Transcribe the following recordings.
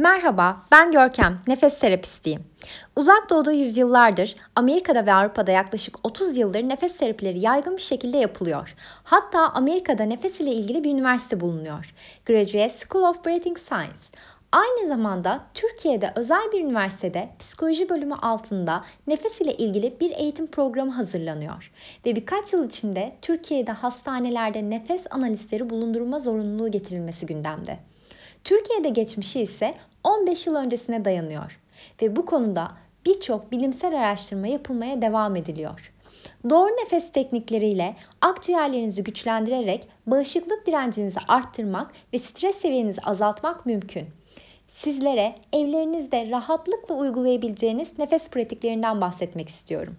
Merhaba, ben Görkem, nefes terapistiyim. Uzak Doğu'da yüzyıllardır, Amerika'da ve Avrupa'da yaklaşık 30 yıldır nefes terapileri yaygın bir şekilde yapılıyor. Hatta Amerika'da nefes ile ilgili bir üniversite bulunuyor. Graduate School of Breathing Science. Aynı zamanda Türkiye'de özel bir üniversitede psikoloji bölümü altında nefes ile ilgili bir eğitim programı hazırlanıyor. Ve birkaç yıl içinde Türkiye'de hastanelerde nefes analistleri bulundurma zorunluluğu getirilmesi gündemde. Türkiye'de geçmişi ise 15 yıl öncesine dayanıyor ve bu konuda birçok bilimsel araştırma yapılmaya devam ediliyor. Doğru nefes teknikleriyle akciğerlerinizi güçlendirerek bağışıklık direncinizi arttırmak ve stres seviyenizi azaltmak mümkün. Sizlere evlerinizde rahatlıkla uygulayabileceğiniz nefes pratiklerinden bahsetmek istiyorum.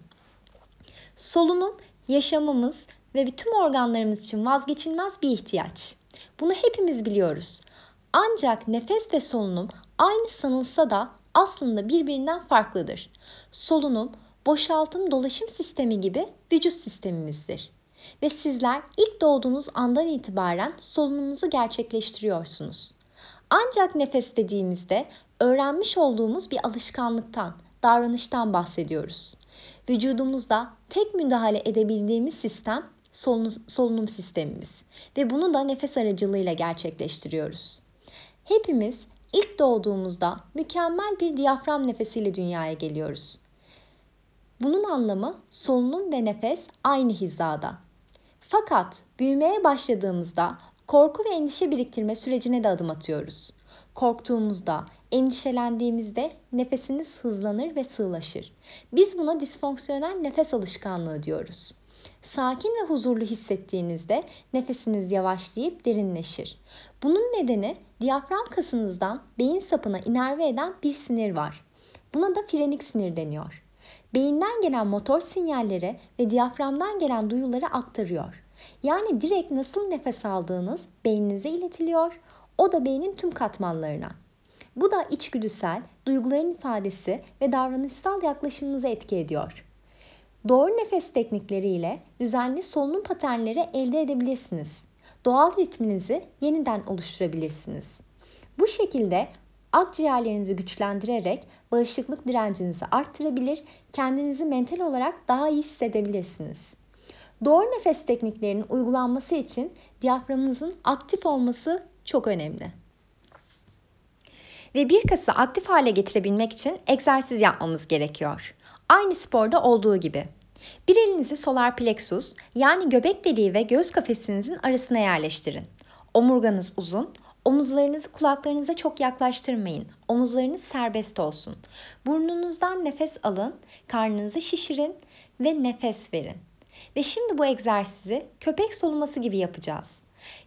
Solunum yaşamımız ve bütün organlarımız için vazgeçilmez bir ihtiyaç. Bunu hepimiz biliyoruz. Ancak nefes ve solunum aynı sanılsa da aslında birbirinden farklıdır. Solunum, boşaltım dolaşım sistemi gibi vücut sistemimizdir. Ve sizler ilk doğduğunuz andan itibaren solunumunuzu gerçekleştiriyorsunuz. Ancak nefes dediğimizde öğrenmiş olduğumuz bir alışkanlıktan, davranıştan bahsediyoruz. Vücudumuzda tek müdahale edebildiğimiz sistem solunum sistemimiz ve bunu da nefes aracılığıyla gerçekleştiriyoruz. Hepimiz ilk doğduğumuzda mükemmel bir diyafram nefesiyle dünyaya geliyoruz. Bunun anlamı solunum ve nefes aynı hizada. Fakat büyümeye başladığımızda korku ve endişe biriktirme sürecine de adım atıyoruz. Korktuğumuzda, endişelendiğimizde nefesiniz hızlanır ve sığlaşır. Biz buna disfonksiyonel nefes alışkanlığı diyoruz. Sakin ve huzurlu hissettiğinizde nefesiniz yavaşlayıp derinleşir. Bunun nedeni diyafram kasınızdan beyin sapına inerve eden bir sinir var. Buna da frenik sinir deniyor. Beyinden gelen motor sinyalleri ve diyaframdan gelen duyuları aktarıyor. Yani direkt nasıl nefes aldığınız beyninize iletiliyor, o da beynin tüm katmanlarına. Bu da içgüdüsel, duyguların ifadesi ve davranışsal yaklaşımınızı etki ediyor. Doğru nefes teknikleriyle düzenli solunum paternleri elde edebilirsiniz. Doğal ritminizi yeniden oluşturabilirsiniz. Bu şekilde akciğerlerinizi güçlendirerek bağışıklık direncinizi arttırabilir, kendinizi mental olarak daha iyi hissedebilirsiniz. Doğru nefes tekniklerinin uygulanması için diyaframınızın aktif olması çok önemli. Ve bir kası aktif hale getirebilmek için egzersiz yapmamız gerekiyor. Aynı sporda olduğu gibi. Bir elinizi solar plexus yani göbek deliği ve göğüs kafesinizin arasına yerleştirin. Omurganız uzun, omuzlarınızı kulaklarınıza çok yaklaştırmayın. Omuzlarınız serbest olsun. Burnunuzdan nefes alın, karnınızı şişirin ve nefes verin. Ve şimdi bu egzersizi köpek soluması gibi yapacağız.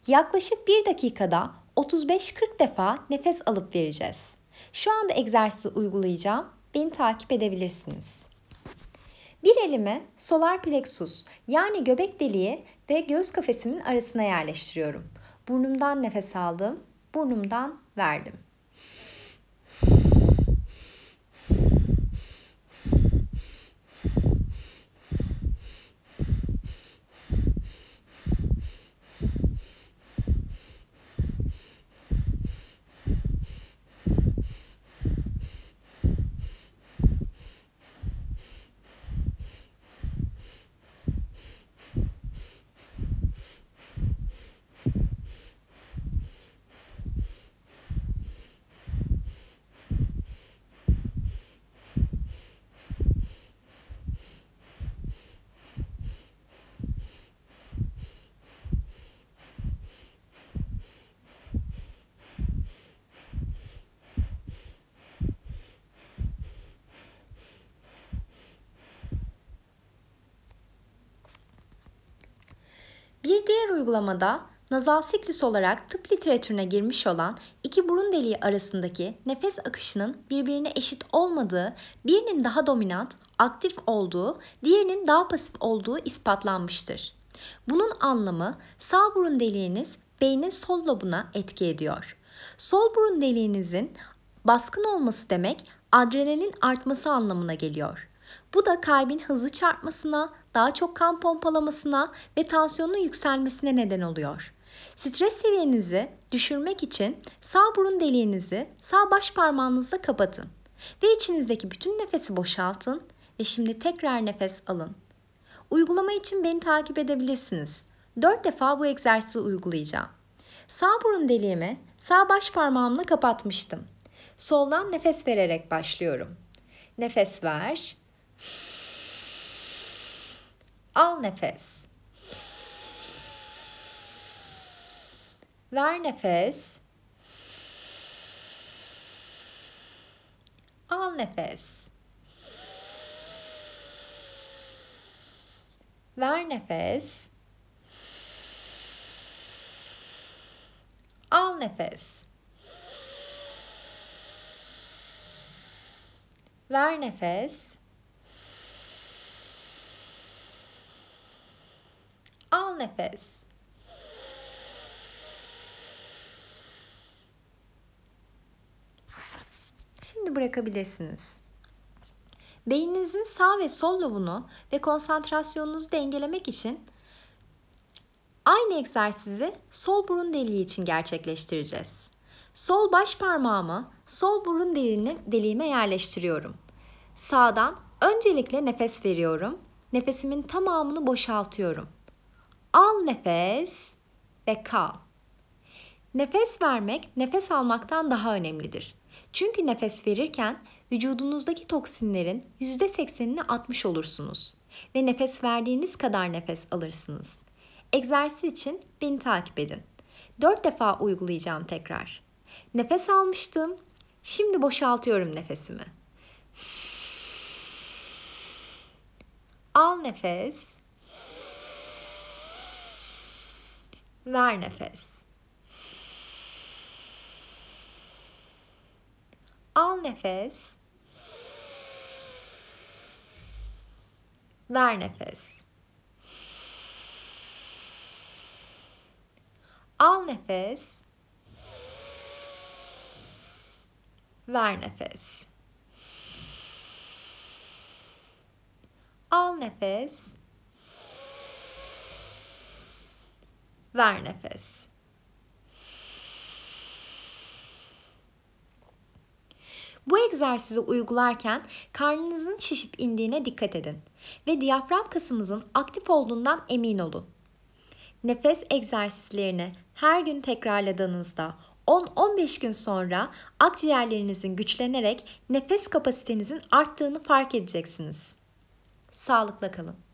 Yaklaşık 1 dakikada 35-40 defa nefes alıp vereceğiz. Şu anda egzersizi uygulayacağım. Beni takip edebilirsiniz. Bir elimi solar plexus yani göbek deliği ve göğüs kafesimin arasına yerleştiriyorum. Burnumdan nefes aldım, burnumdan verdim. Bir diğer uygulamada nazal siklis olarak tıp literatürüne girmiş olan iki burun deliği arasındaki nefes akışının birbirine eşit olmadığı, birinin daha dominant, aktif olduğu, diğerinin daha pasif olduğu ispatlanmıştır. Bunun anlamı sağ burun deliğiniz beynin sol lobuna etki ediyor. Sol burun deliğinizin baskın olması demek adrenalin artması anlamına geliyor. Bu da kalbin hızlı çarpmasına, daha çok kan pompalamasına ve tansiyonun yükselmesine neden oluyor. Stres seviyenizi düşürmek için sağ burun deliğinizi sağ baş parmağınızla kapatın ve içinizdeki bütün nefesi boşaltın ve şimdi tekrar nefes alın. Uygulama için beni takip edebilirsiniz. 4 defa bu egzersizi uygulayacağım. Sağ burun deliğimi sağ baş parmağımla kapatmıştım. Soldan nefes vererek başlıyorum. Nefes ver. Al nefes. Ver nefes. Al nefes. Ver nefes. Al nefes. Ver nefes. Nefes. Şimdi bırakabilirsiniz. Beyninizin sağ ve sol lobunu ve konsantrasyonunuzu dengelemek için aynı egzersizi sol burun deliği için gerçekleştireceğiz. Sol baş parmağımı sol burun deliğine, deliğime yerleştiriyorum. Sağdan öncelikle nefes veriyorum. Nefesimin tamamını boşaltıyorum. Al nefes ve kal. Nefes vermek nefes almaktan daha önemlidir. Çünkü nefes verirken vücudunuzdaki toksinlerin %80'ini atmış olursunuz ve nefes verdiğiniz kadar nefes alırsınız. Egzersiz için beni takip edin. 4 defa uygulayacağım tekrar. Nefes almıştım. Şimdi boşaltıyorum nefesimi. Al nefes. Ver nefes. Al nefes. Ver nefes. Al nefes. Ver nefes. Al nefes. Ver nefes. Bu egzersizi uygularken karnınızın şişip indiğine dikkat edin ve diyafram kasımızın aktif olduğundan emin olun. Nefes egzersizlerini her gün tekrarladığınızda 10-15 gün sonra akciğerlerinizin güçlenerek nefes kapasitenizin arttığını fark edeceksiniz. Sağlıkla kalın.